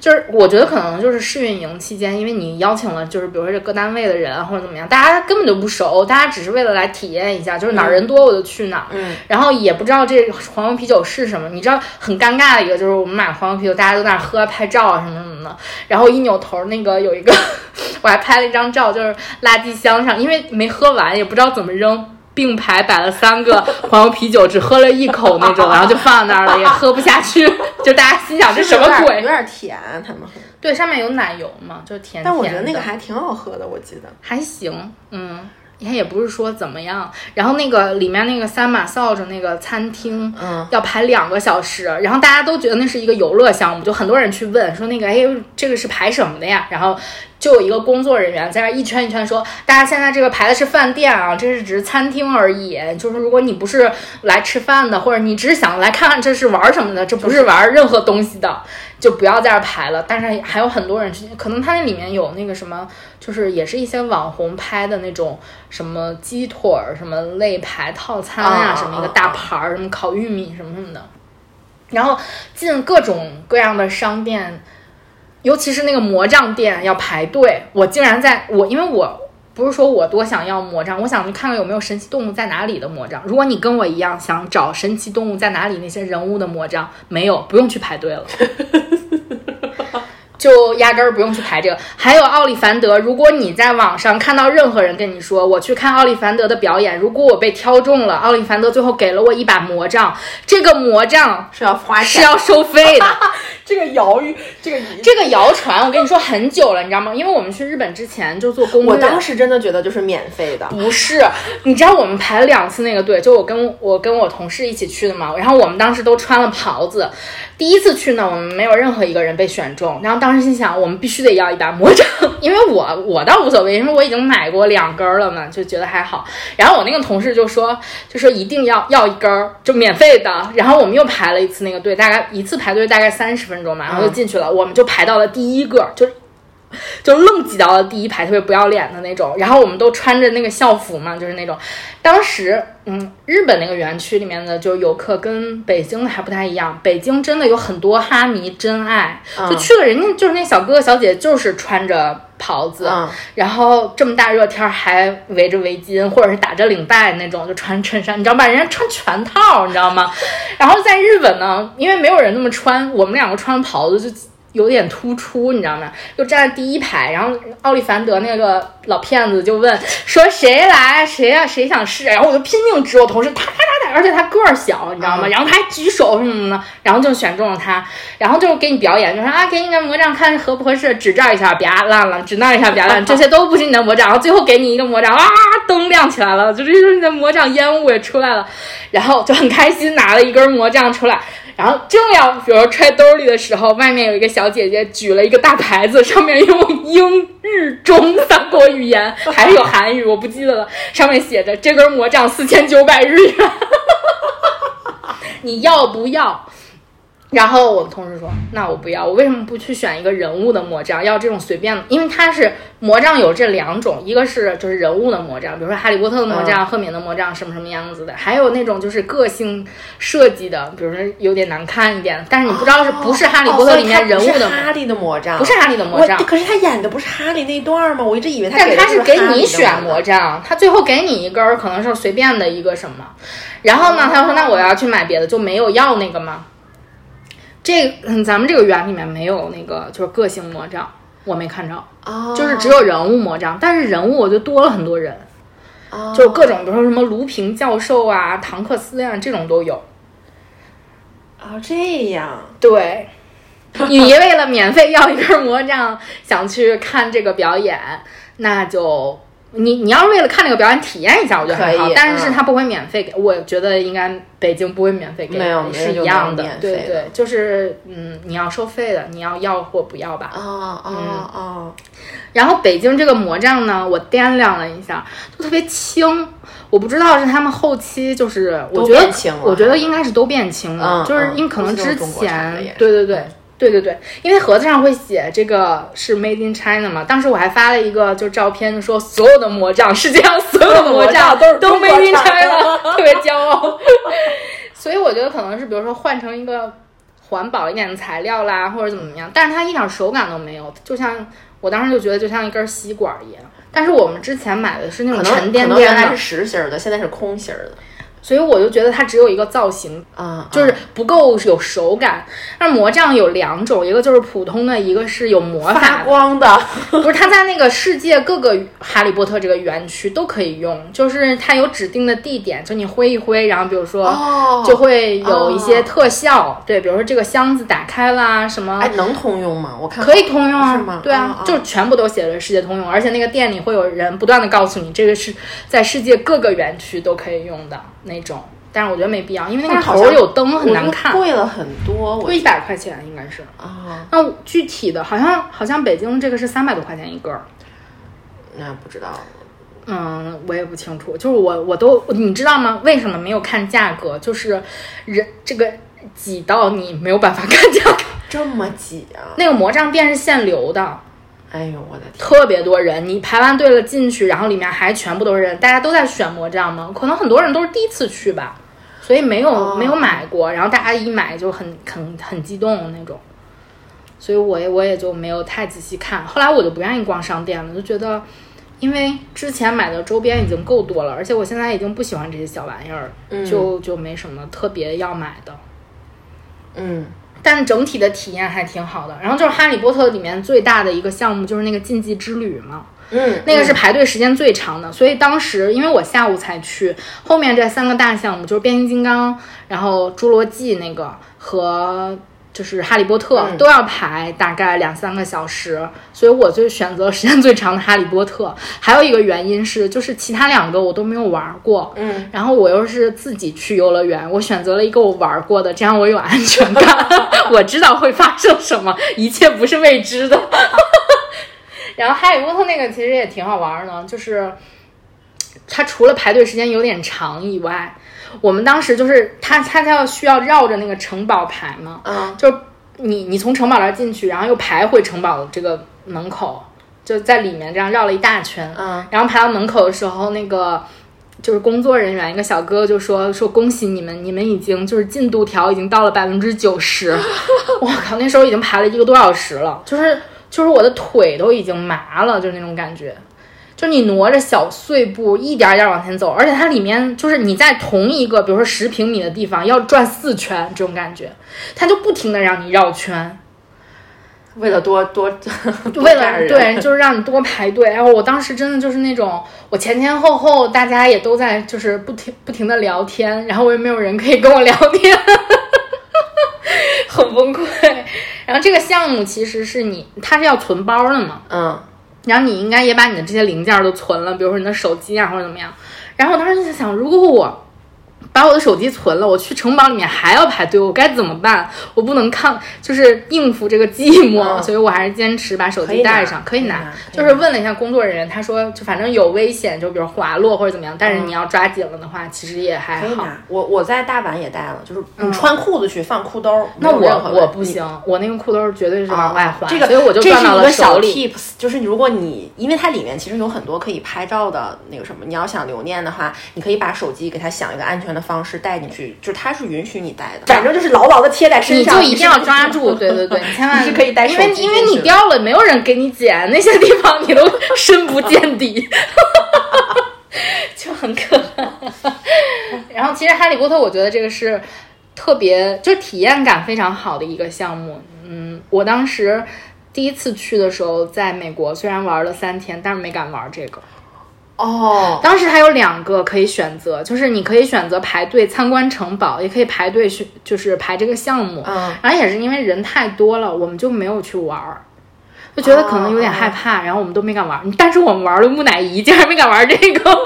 就是我觉得可能就是试运营期间，因为你邀请了就是比如说这各单位的人啊或者怎么样，大家根本就不熟，大家只是为了来体验一下，就是哪儿人多我就去哪儿，嗯，然后也不知道这黄油啤酒是什么。你知道很尴尬的一个就是我们买黄油啤酒，大家都在那儿喝拍照啊什么什么的，然后一扭头那个有一个 (laughs) 我还拍了一张照，就是垃圾箱上，因为没喝完也不知道怎么扔。并排摆了三个黄油啤酒，只喝了一口那种，然后就放在那儿了，也喝不下去。(laughs) 就大家心想这什么鬼有点甜，他们很。对，上面有奶油嘛，就是甜甜的。但我觉得那个还挺好喝的，我记得。还行，嗯，你看也不是说怎么样。然后那个里面那个三马扫帚那个餐厅，嗯，要排两个小时，然后大家都觉得那是一个游乐项目，就很多人去问说那个，哎，这个是排什么的呀？然后就有一个工作人员在那一圈一圈说，大家现在这个排的是饭店啊，这是只是餐厅而已。就是如果你不是来吃饭的，或者你只是想来看看这是玩什么的，这不是玩任何东西的，就不要在这儿排了。但是还有很多人去，可能它那里面有那个什么，就是也是一些网红拍的那种什么鸡腿儿、什么肋排套餐啊，啊什么一个大盘儿，什么烤玉米什么什么的。然后进各种各样的商店，尤其是那个魔杖店要排队，我竟然在我因为我。不是说我多想要魔杖，我想去看看有没有神奇动物在哪里的魔杖。如果你跟我一样想找神奇动物在哪里那些人物的魔杖，没有，不用去排队了。(laughs) 就压根儿不用去排这个。还有奥利凡德，如果你在网上看到任何人跟你说我去看奥利凡德的表演，如果我被挑中了，奥利凡德最后给了我一把魔杖，这个魔杖是要花，是要收费的。(laughs) 这个摇玉，这个这个谣传我跟你说很久了，你知道吗？因为我们去日本之前就做攻略，我当时真的觉得就是免费的。不是，你知道我们排了两次那个队，就我跟我跟我同事一起去的嘛。然后我们当时都穿了袍子。第一次去呢，我们没有任何一个人被选中。然后当时心想，我们必须得要一把魔杖，(laughs) 因为我我倒无所谓，因为我已经买过两根了嘛，就觉得还好。然后我那个同事就说，就说一定要要一根儿，就免费的。然后我们又排了一次那个队，大概一次排队大概三十分钟嘛，然后就进去了。我们就排到了第一个，就是就愣挤到了第一排，特别不要脸的那种。然后我们都穿着那个校服嘛，就是那种。当时，嗯，日本那个园区里面的就游客跟北京的还不太一样。北京真的有很多哈迷真爱，就去了人家就是那小哥哥小姐就是穿着袍子，嗯然后这么大热天儿还围着围巾，或者是打着领带那种，就穿衬衫，你知道吧？人家穿全套，你知道吗？(laughs) 然后在日本呢，因为没有人那么穿，我们两个穿袍子就有点突出，你知道吗？就站在第一排，然后奥利凡德那个老骗子就问说谁来谁呀、谁想试？然后我就拼命指我同事，他他他他，而且他个儿小，你知道吗？然后他还举手什么的，然后就选中了他，然后就给你表演，就说啊，给你个魔杖看合不合适，指这儿一下啪烂了，指那儿一下啪烂，这些都不是你的魔杖，然后最后给你一个魔杖，啊，灯亮起来了，就是你的魔杖烟雾也出来了，然后就很开心拿了一根魔杖出来。然后正要比如说揣兜里的时候，外面有一个小姐姐举了一个大牌子，上面用英、日、中三国语言，还是有韩语，我不记得了。上面写着 (laughs) 这根魔杖四千九百日元，(laughs) 你要不要？然后我同事说：“那我不要，我为什么不去选一个人物的魔杖？要这种随便的？因为它是魔杖有这两种，一个是就是人物的魔杖，比如说哈利波特的魔杖、赫敏的魔杖什么什么样子的，还有那种就是个性设计的，比如说有点难看一点，但是你不知道是不是哈利波特里面人物的哈利的魔杖，不是哈利的魔杖可是他演的不是哈利那一段吗？我一直以为他但他是是给你选魔杖，他最后给你一根儿，可能是随便的一个什么。然后呢，他说那我要去买别的，就没有要那个嘛。这嗯，咱们这个园里面没有那个就是个性魔杖，我没看着，哦，就是只有人物魔杖。但是人物我觉得多了很多人，哦就各种，比如说什么卢平教授啊、唐克斯呀、这种都有。哦这样，对，你为了免费要一根魔杖，想去看这个表演，那就你你要是为了看那个表演体验一下，我觉得很好可以。但是嗯他不会免费给，我觉得应该北京不会免费给，没有是一样的对对，就是嗯，你要收费的，你要要或不要吧。哦嗯哦哦，然后北京这个魔杖呢，我掂量了一下，就特别轻。我不知道是他们后期就是，我觉得轻我觉得应该是都变轻了，嗯就是嗯因为可能之前，对对对。对对对，因为盒子上会写这个是 Made in China 嘛，当时我还发了一个就照片，说所有的魔杖，世界上所有的魔杖都是都 Made in China，(laughs) 特别骄傲。(laughs) 所以我觉得可能是比如说换成一个环保一点的材料啦，或者怎么样，但是它一点手感都没有，就像我当时就觉得就像一根吸管一样。但是我们之前买的是那种沉甸甸的原来是，实心儿的，现在是空心儿的所以我就觉得它只有一个造型啊，就是不够有手感。那魔杖有两种，一个就是普通的，一个是有魔法发。光的，(laughs) 不是，它在那个世界各个哈利波特这个园区都可以用，就是它有指定的地点，就你挥一挥，然后比如说哦就会有一些哦特效，对，比如说这个箱子打开啦，什么哎，能通用吗？我看可以通用啊，是吗？对啊，哦就全部都写着世界通用，而且那个店里会有人不断的告诉你，这个是在世界各个园区都可以用的那种。但是我觉得没必要，因为那个好像有灯很难看，贵了很多，我贵一百块钱应该是。啊，那具体的好像好像北京这个是三百多块钱一根儿，那不知道了。嗯，我也不清楚，就是我我都你知道吗？为什么没有看价格？就是人这个挤到你没有办法看价格。这么挤啊！那个魔杖店是限流的，哎呦，我的天！特别多人，你排完队了进去，然后里面还全部都是人，大家都在选魔杖吗，可能很多人都是第一次去吧，所以没有、哦没有买过，然后大家一买就很很很激动那种，所以我也我也就没有太仔细看，后来我就不愿意逛商店了，就觉得。因为之前买的周边已经够多了，而且我现在已经不喜欢这些小玩意儿，就就没什么特别要买的。嗯，但整体的体验还挺好的。然后就是《哈利波特》里面最大的一个项目就是那个禁忌之旅嘛，嗯，那个是排队时间最长的。所以当时因为我下午才去，后面这三个大项目就是变形金刚，然后侏罗纪那个和。就是哈利波特、嗯都要排大概两三个小时，所以我就选择时间最长的哈利波特。还有一个原因是，就是其他两个我都没有玩过，嗯，然后我又是自己去游乐园，我选择了一个我玩过的，这样我有安全感，(laughs) 我知道会发生什么，一切不是未知的。(laughs) 然后哈利波特那个其实也挺好玩的，就是它除了排队时间有点长以外，我们当时就是它它它要需要绕着那个城堡排嘛，嗯，就是你你从城堡那儿进去，然后又排回城堡这个门口，就在里面这样绕了一大圈。嗯，然后排到门口的时候，那个就是工作人员一个小哥哥就说说恭喜你们，你们已经就是进度条已经到了百分之九十。我靠，那时候已经排了一个多小时了，就是就是我的腿都已经麻了，就是那种感觉。就你挪着小碎步一点点儿往前走，而且它里面就是你在同一个比如说十平米的地方要转四圈这种感觉，它就不停的让你绕圈。为了多多为了多站人对，就是让你多排队。然后我当时真的就是那种，我前前后后大家也都在就是不停不停的聊天，然后我也没有人可以跟我聊天，(laughs) 很崩溃。然后这个项目其实是你，它是要存包的嘛，嗯，然后你应该也把你的这些零件都存了，比如说你的手机啊或者怎么样。然后我当时就在想，如果我把我的手机存了，我去城堡里面还要排队，我该怎么办？我不能抗，就是应付这个寂寞，嗯所以我还是坚持把手机带上，可以拿。就是问了一下工作人员，他说就反正有危险，就比如滑落或者怎么样，但是你要抓紧了的话，其实也还好。我我在大阪也带了，就是你穿裤子去放裤兜那我我不行，我那个裤兜儿绝对是往外滑，这个所以我就这是转到了一个小手里。tips，就是如果你因为它里面其实有很多可以拍照的那个什么，你要想留念的话，你可以把手机给它想一个安全的方式带你去，就是它是允许你带的，反正就是牢牢的贴在身上你，就一定要抓住，对对对，你千万 (laughs) 你是可以带因为手机因为你掉了，没有人给你捡，那些地方你都 (laughs) 深不见底，(laughs) 就很可怕。然后其实《哈利波特》，我觉得这个是特别，就体验感非常好的一个项目。嗯，我当时第一次去的时候，在美国，虽然玩了三天，但是没敢玩这个。哦，当时还有两个可以选择，就是你可以选择排队参观城堡，也可以排队去就是排这个项目。嗯然后也是因为人太多了，我们就没有去玩儿，就觉得可能有点害怕，然后我们都没敢玩儿。但是我们玩了木乃伊，竟然没敢玩这个。(laughs)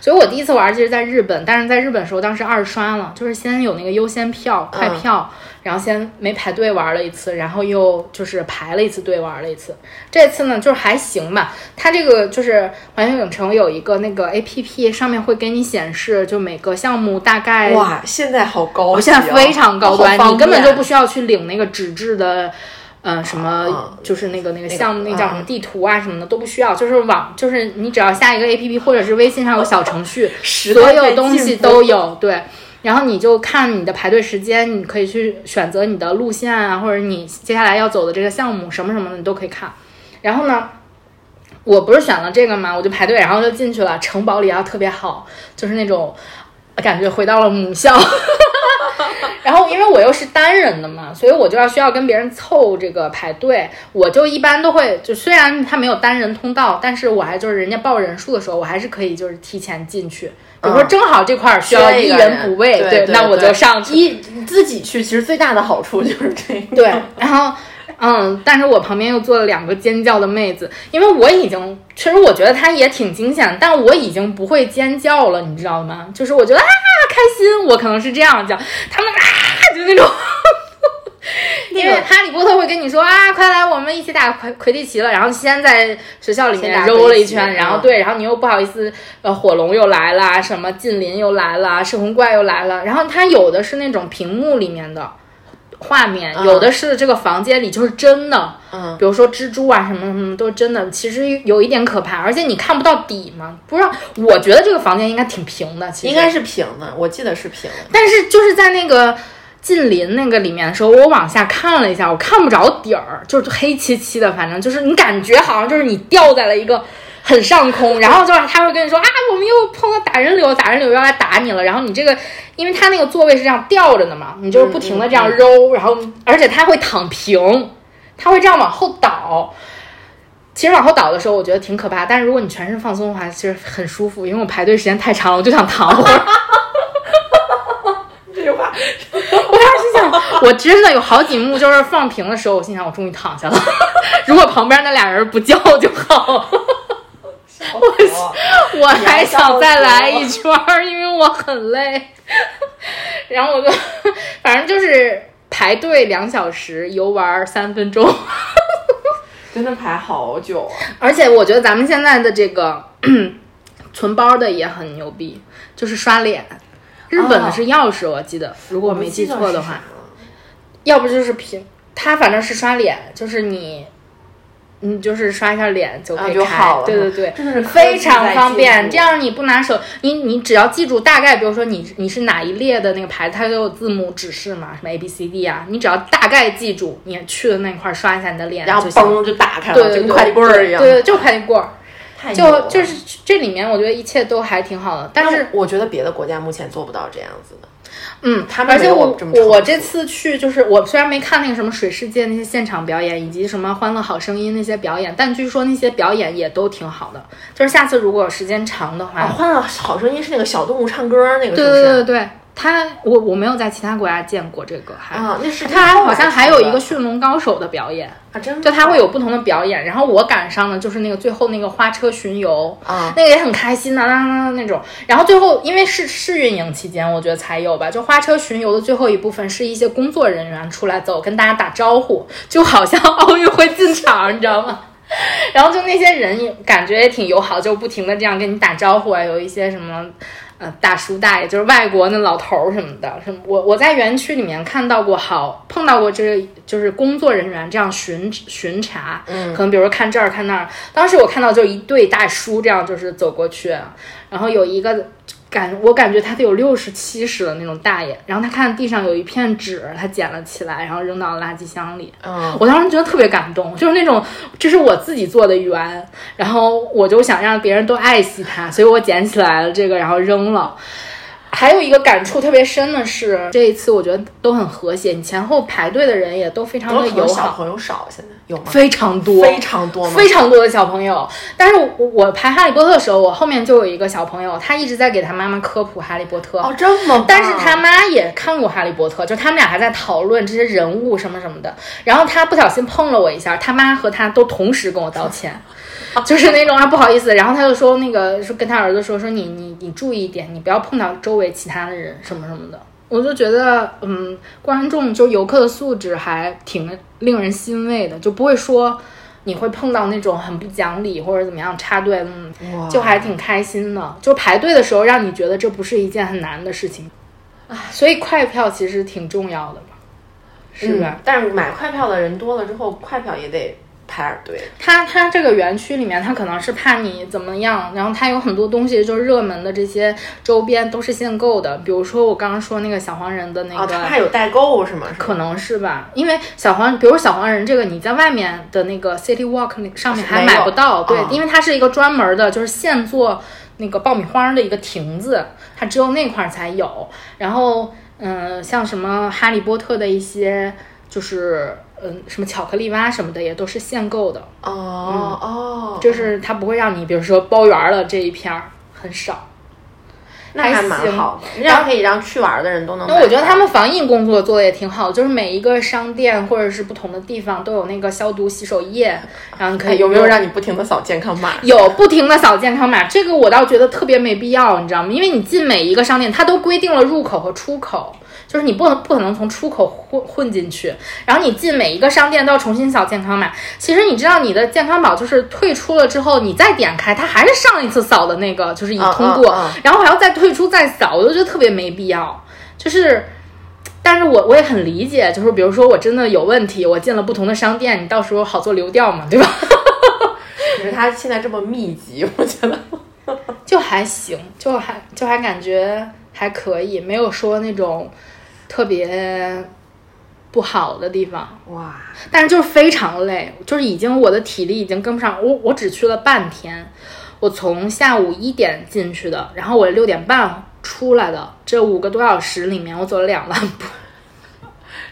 所以我第一次玩其实在日本，但是在日本的时候当时二刷了，就是先有那个优先票、快票，然后先没排队玩了一次，然后又就是排了一次队玩了一次。这次呢就是还行吧，它这个就是环球影城有一个那个 A P P，上面会给你显示就每个项目大概哇，现在好高现在非常高端，你根本就不需要去领那个纸质的。呃，什么嗯就是那个那个项目，那叫什么嗯地图啊什么的都不需要，就是网，就是你只要下一个 A P P 或者是微信上有小程序，所有东西都有，对。然后你就看你的排队时间，你可以去选择你的路线啊，或者你接下来要走的这个项目什么什么的，你都可以看。然后呢，我不是选了这个嘛，我就排队，然后就进去了。城堡里啊特别好，就是那种感觉回到了母校。(laughs) 然后因为我又是单人的嘛，所以我就要需要跟别人凑这个排队。我就一般都会，就虽然他没有单人通道，但是我还就是人家报人数的时候，我还是可以就是提前进去。比如说正好这块儿需要一人补位，对，那我就上去。一自己去，其实最大的好处就是这个。对，然后嗯，但是我旁边又坐了两个尖叫的妹子，因为我已经，其实我觉得她也挺惊险，但我已经不会尖叫了，你知道吗？就是我觉得啊开心，我可能是这样叫，他们啊就那种。(laughs) 因为哈利波特会跟你说啊，快来，我们一起打魁魁地奇了。然后先在学校里面揉了一圈，然后嗯对，然后你又不好意思，呃，火龙又来了，什么近邻又来了，摄魂怪又来了。然后它有的是那种屏幕里面的画面，嗯有的是这个房间里就是真的，嗯，比如说蜘蛛啊什么什么都是真的，其实有一点可怕，而且你看不到底嘛。不知道，我觉得这个房间应该挺平的，其实应该是平的，我记得是平的。但是就是在那个近邻那个里面的时候，我往下看了一下，我看不着底儿，就是黑漆漆的，反正就是你感觉好像就是你掉在了一个很上空，然后就是他会跟你说啊，我们又碰到打人流，打人流要来打你了，然后你这个，因为他那个座位是这样吊着的嘛，你就是不停的这样揉，然后而且他会躺平，他会这样往后倒。其实往后倒的时候，我觉得挺可怕，但是如果你全身放松的话，其实很舒服。因为我排队时间太长了，我就想躺会儿。(laughs) 这句话，我当时想，(laughs) 我真的有好几幕就是放平的时候，我心想我终于躺下了。(laughs) 如果旁边那俩人不叫就好。我我还想再来一圈儿，因为我很累。(laughs) 然后我就，反正就是排队两小时，游玩三分钟。真的排好久啊！而且我觉得咱们现在的这个 (clears throat) 存包的也很牛逼，就是刷脸。日本的是钥匙，我记得，如果我没记错的话。要不就是平，他反正是刷脸，就是你。你就是刷一下脸就可啊以开，就好了对对对，真的是非常方便。这样你不拿手，你你只要记住大概，比如说你你是哪一列的那个牌子，它都有字母指示嘛，什么 A B C D 啊，你只要大概记住，你去的那块儿刷一下你的脸，然后嘣就打开了，对对对，就跟快递柜儿一样。对对，就快递柜儿，就就是这里面我觉得一切都还挺好的，但是我觉得别的国家目前做不到这样子的。嗯，他们而且我这么我这次去就是我虽然没看那个什么水世界那些现场表演，以及什么欢乐好声音那些表演，但据说那些表演也都挺好的。就是下次如果时间长的话，啊，欢乐好声音是那个小动物唱歌那个，对是不是？对对对，他我我没有在其他国家见过这个，还、啊，那是他好像还有一个驯龙高手的表演，啊，真的就他会有不同的表演。然后我赶上的就是那个最后那个花车巡游，啊那个也很开心的啦啦啦那种。然后最后因为是试运营期间，我觉得才有吧。就花车巡游的最后一部分是一些工作人员出来走，跟大家打招呼，(laughs) 就好像奥运会进场，你知道吗？(laughs) 然后就那些人也感觉也挺友好，就不停的这样跟你打招呼啊，有一些什么。呃，大叔大爷就是外国那老头儿什么的，什么我我在园区里面看到过好碰到过这个就是工作人员这样巡巡查，嗯，可能比如说看这儿看那儿，当时我看到就一对大叔这样就是走过去，然后有一个感我感觉他得有六十七十的那种大爷，然后他看地上有一片纸，他捡了起来，然后扔到了垃圾箱里，嗯，我当时觉得特别感动，就是那种这是我自己做的圆，然后我就想让别人都爱惜它，所以我捡起来了这个，然后扔了。还有一个感触特别深的是，这一次我觉得都很和谐，你前后排队的人也都非常的友好，小朋友少，现在有吗？非常多，非常多？非常多的小朋友。但是我我排哈利波特的时候，我后面就有一个小朋友，他一直在给他妈妈科普哈利波特。哦，这么棒，但是他妈也看过《哈利波特》，就他们俩还在讨论这些人物什么什么的。然后他不小心碰了我一下，他妈和他都同时跟我道歉，(laughs) 就是那种啊不好意思。然后他就说那个说跟他儿子说说你你你注意一点，你不要碰到周围其他的人什么什么的。我就觉得，嗯，观众就游客的素质还挺令人欣慰的，就不会说你会碰到那种很不讲理或者怎么样插队，嗯，就还挺开心的。就排队的时候，让你觉得这不是一件很难的事情。啊，所以快票其实挺重要的嘛，是吧？嗯但是买快票的人多了之后，快票也得排点队。它它这个园区里面，它可能是怕你怎么样，然后它有很多东西就是热门的这些周边都是限购的，比如说我刚刚说那个小黄人的那啊，个。它怕有代购是吗？可能是吧，因为小黄，比如小黄人这个，你在外面的那个 City Walk 那上面还买不到，对，啊因为它是一个专门的，就是现做那个爆米花的一个亭子，它只有那块儿才有。然后，嗯、像什么哈利波特的一些，就是嗯，什么巧克力蛙什么的，也都是限购的，哦哦，就是它不会让你，比如说包圆儿了这一片儿很少。那还蛮好的，这样可以让去玩的人都能。那我觉得他们防疫工作做的也挺好，就是每一个商店或者是不同的地方都有那个消毒洗手液，然后你可以哎有没有让你不停的扫健康码？有不停的扫健康码？这个我倒觉得特别没必要，你知道吗？因为你进每一个商店，它都规定了入口和出口。就是你不能不可能从出口混混进去，然后你进每一个商店都要重新扫健康码。其实你知道你的健康宝就是退出了之后，你再点开，它还是上一次扫的那个，就是已通过，嗯嗯嗯然后还要再退出再扫，我就觉得特别没必要。就是，但是我我也很理解，就是比如说我真的有问题，我进了不同的商店，你到时候好做流调嘛，对吧？(laughs) 可是它现在这么密集，我觉得 (laughs) 就还行，就还就还感觉还可以，没有说那种特别不好的地方。哇，但是就是非常累，就是已经我的体力已经跟不上，我我只去了半天，我从下午一点进去的，然后我六点半出来的，这五个多小时里面我走了两万步，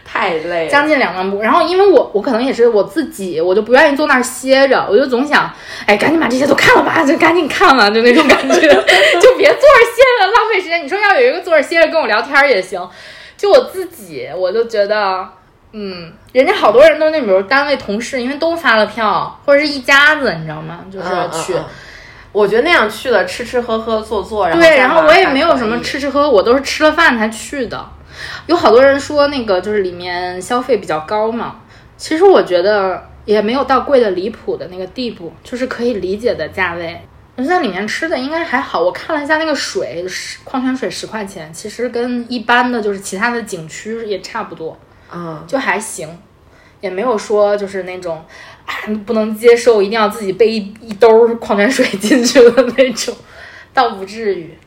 太累了。将近两万步。然后因为我我可能也是我自己，我就不愿意坐那儿歇着，我就总想，哎，赶紧把这些都看了吧，就赶紧看了，就那种感觉，(laughs) 就别坐着歇着浪费时间。你说要有一个坐着歇着跟我聊天儿也行，就我自己，我就觉得。嗯，人家好多人都是那，比如单位同事，因为都发了票，或者是一家子，你知道吗？就是嗯去。嗯嗯我觉得那样去了，吃吃喝喝坐坐，然后对，然后我也没有什么吃吃喝，喝，我都是吃了饭才去的。有好多人说那个就是里面消费比较高嘛，其实我觉得也没有到贵的离谱的那个地步，就是可以理解的价位。我在里面吃的应该还好，我看了一下那个水，十矿泉水十块钱，其实跟一般的就是其他的景区也差不多。嗯，就还行，也没有说就是那种啊不能接受，一定要自己背一一兜矿泉水进去的那种，倒不至于。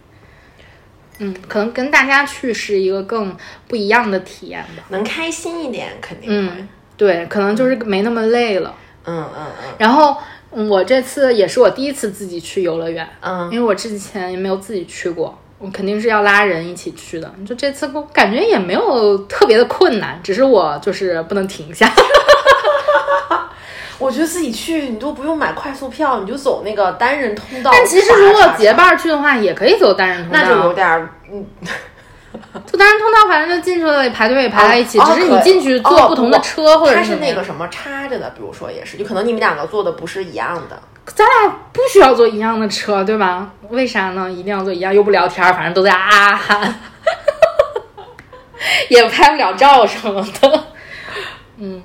嗯，可能跟大家去是一个更不一样的体验吧。能开心一点肯定会。嗯，对，可能就是没那么累了。嗯嗯嗯然后嗯我这次也是我第一次自己去游乐园，嗯因为我之前也没有自己去过，我肯定是要拉人一起去的。就这次我感觉也没有特别的困难，只是我就是不能停下。(laughs) 我觉得自己去你都不用买快速票，你就走那个单人通道。但其实如果结伴儿去的话，也可以走单人通道，那就有点儿嗯，走单人通道，反正就进去了，排队也排在一起，哦只是你进去哦坐不同的车或者它是那个什么插着的，比如说也是，就可能你们两个坐的不是一样的。咱俩不需要坐一样的车，对吧？为啥呢？一定要坐一样，又不聊天儿，反正都在啊啊喊，(laughs) 也拍不了照什么的。嗯，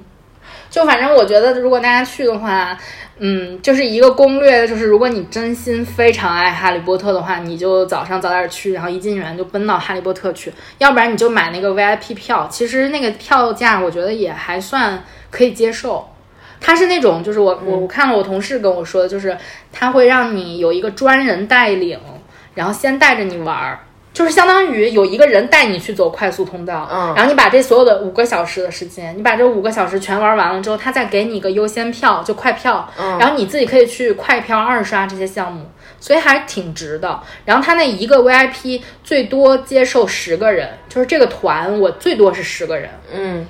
就反正我觉得，如果大家去的话，嗯，就是一个攻略，就是如果你真心非常爱哈利波特的话，你就早上早点去，然后一进园就奔到哈利波特去，要不然你就买那个 VIP 票，其实那个票价我觉得也还算可以接受。它是那种，就是我我我看了我同事跟我说的，就是它会让你有一个专人带领，然后先带着你玩儿，就是相当于有一个人带你去走快速通道，嗯然后你把这所有的五个小时的时间，你把这五个小时全玩完了之后，他再给你一个优先票，就快票，嗯然后你自己可以去快票二刷这些项目，所以还挺值的。然后他那一个 VIP 最多接受十个人，就是这个团我最多是十个人，嗯，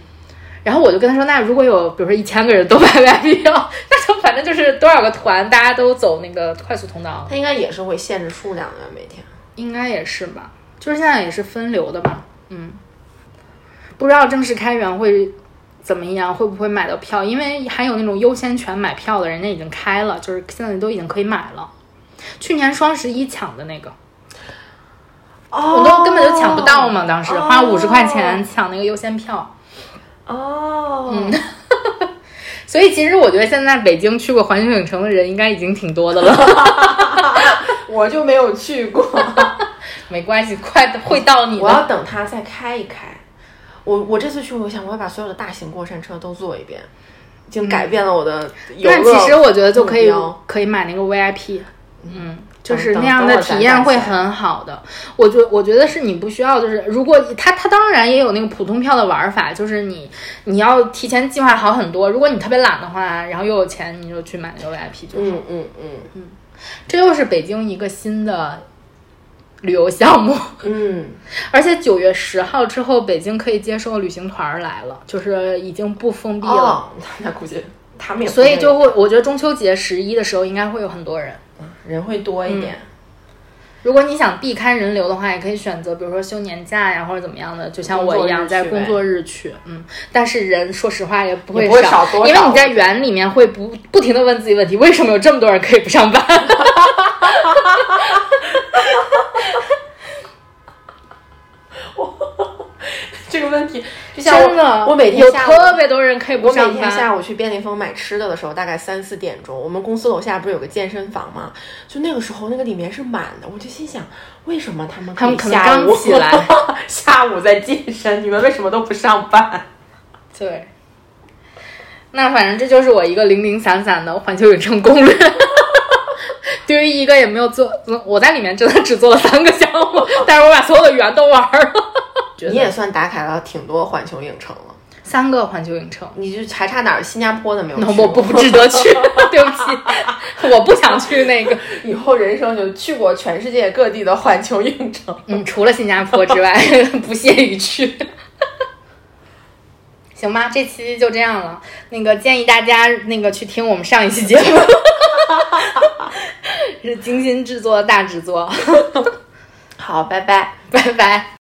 然后我就跟他说，那如果有比如说一千个人都买 VIP 票，那就反正就是多少个团，大家都走那个快速通道，他应该也是会限制数量的每天。应该也是吧？就是现在也是分流的吧？嗯，不知道正式开园会怎么样，会不会买到票？因为还有那种优先权买票的，人家已经开了，就是现在都已经可以买了。去年双十一抢的那个，哦我都根本就抢不到嘛，当时花五十块钱抢那个优先票。哦，嗯 (laughs) 所以其实我觉得现在北京去过环球影城的人应该已经挺多的了，(laughs) 我就没有去过，没关系，快会到你我要。等它再开一开。我我这次去，我想我要把所有的大型过山车都坐一遍，已经改变了我的游乐。但其实我觉得就可以可以买那个 VIP，嗯，就是那样的体验会很好的。我觉我觉得是你不需要，就是如果他他当然也有那个普通票的玩法，就是你你要提前计划好很多。如果你特别懒的话，然后又有钱，你就去买那个 VIP 就好。嗯嗯嗯这又是北京一个新的旅游项目。嗯，而且九月十号之后，北京可以接受旅行团儿来了，就是已经不封闭了。哦，那估计他们也所以就会，我觉得中秋节十一的时候应该会有很多人。人会多一点。如果你想避开人流的话，也可以选择，比如说休年假呀，或者怎么样的，就像我一样，在工作日去。嗯，但是人说实话也不会少因为你在园里面会不不停的问自己问题，为什么有这么多人可以不上班？(laughs) (laughs) 这个问题，就像真的，我，我每天有特别多人可以不我每上班。天下午去便利蜂买吃的的时候，大概三四点钟，我们公司楼下不是有个健身房吗？就那个时候，那个里面是满的，我就心想，为什么他们他们可能下午刚起来，(laughs) 下午在健身，你们为什么都不上班？(laughs) 对，那反正这就是我一个零零散散的环球影城攻略。对于一个也没有做，我在里面真的只做了三个项目，(laughs) 但是我把所有的园都玩了。(laughs) 你也算打卡了挺多环球影城了，三个环球影城，你就还差哪儿？新加坡的没有去那过。(laughs) 我不值得去，对不起，我不想去那个。以后人生就去过全世界各地的环球影城。嗯，除了新加坡之外，不屑于去。行吧，这期就这样了。那个建议大家那个去听我们上一期节目，(laughs) 是精心制作的大制作。(laughs) (laughs) 好，拜拜。拜拜。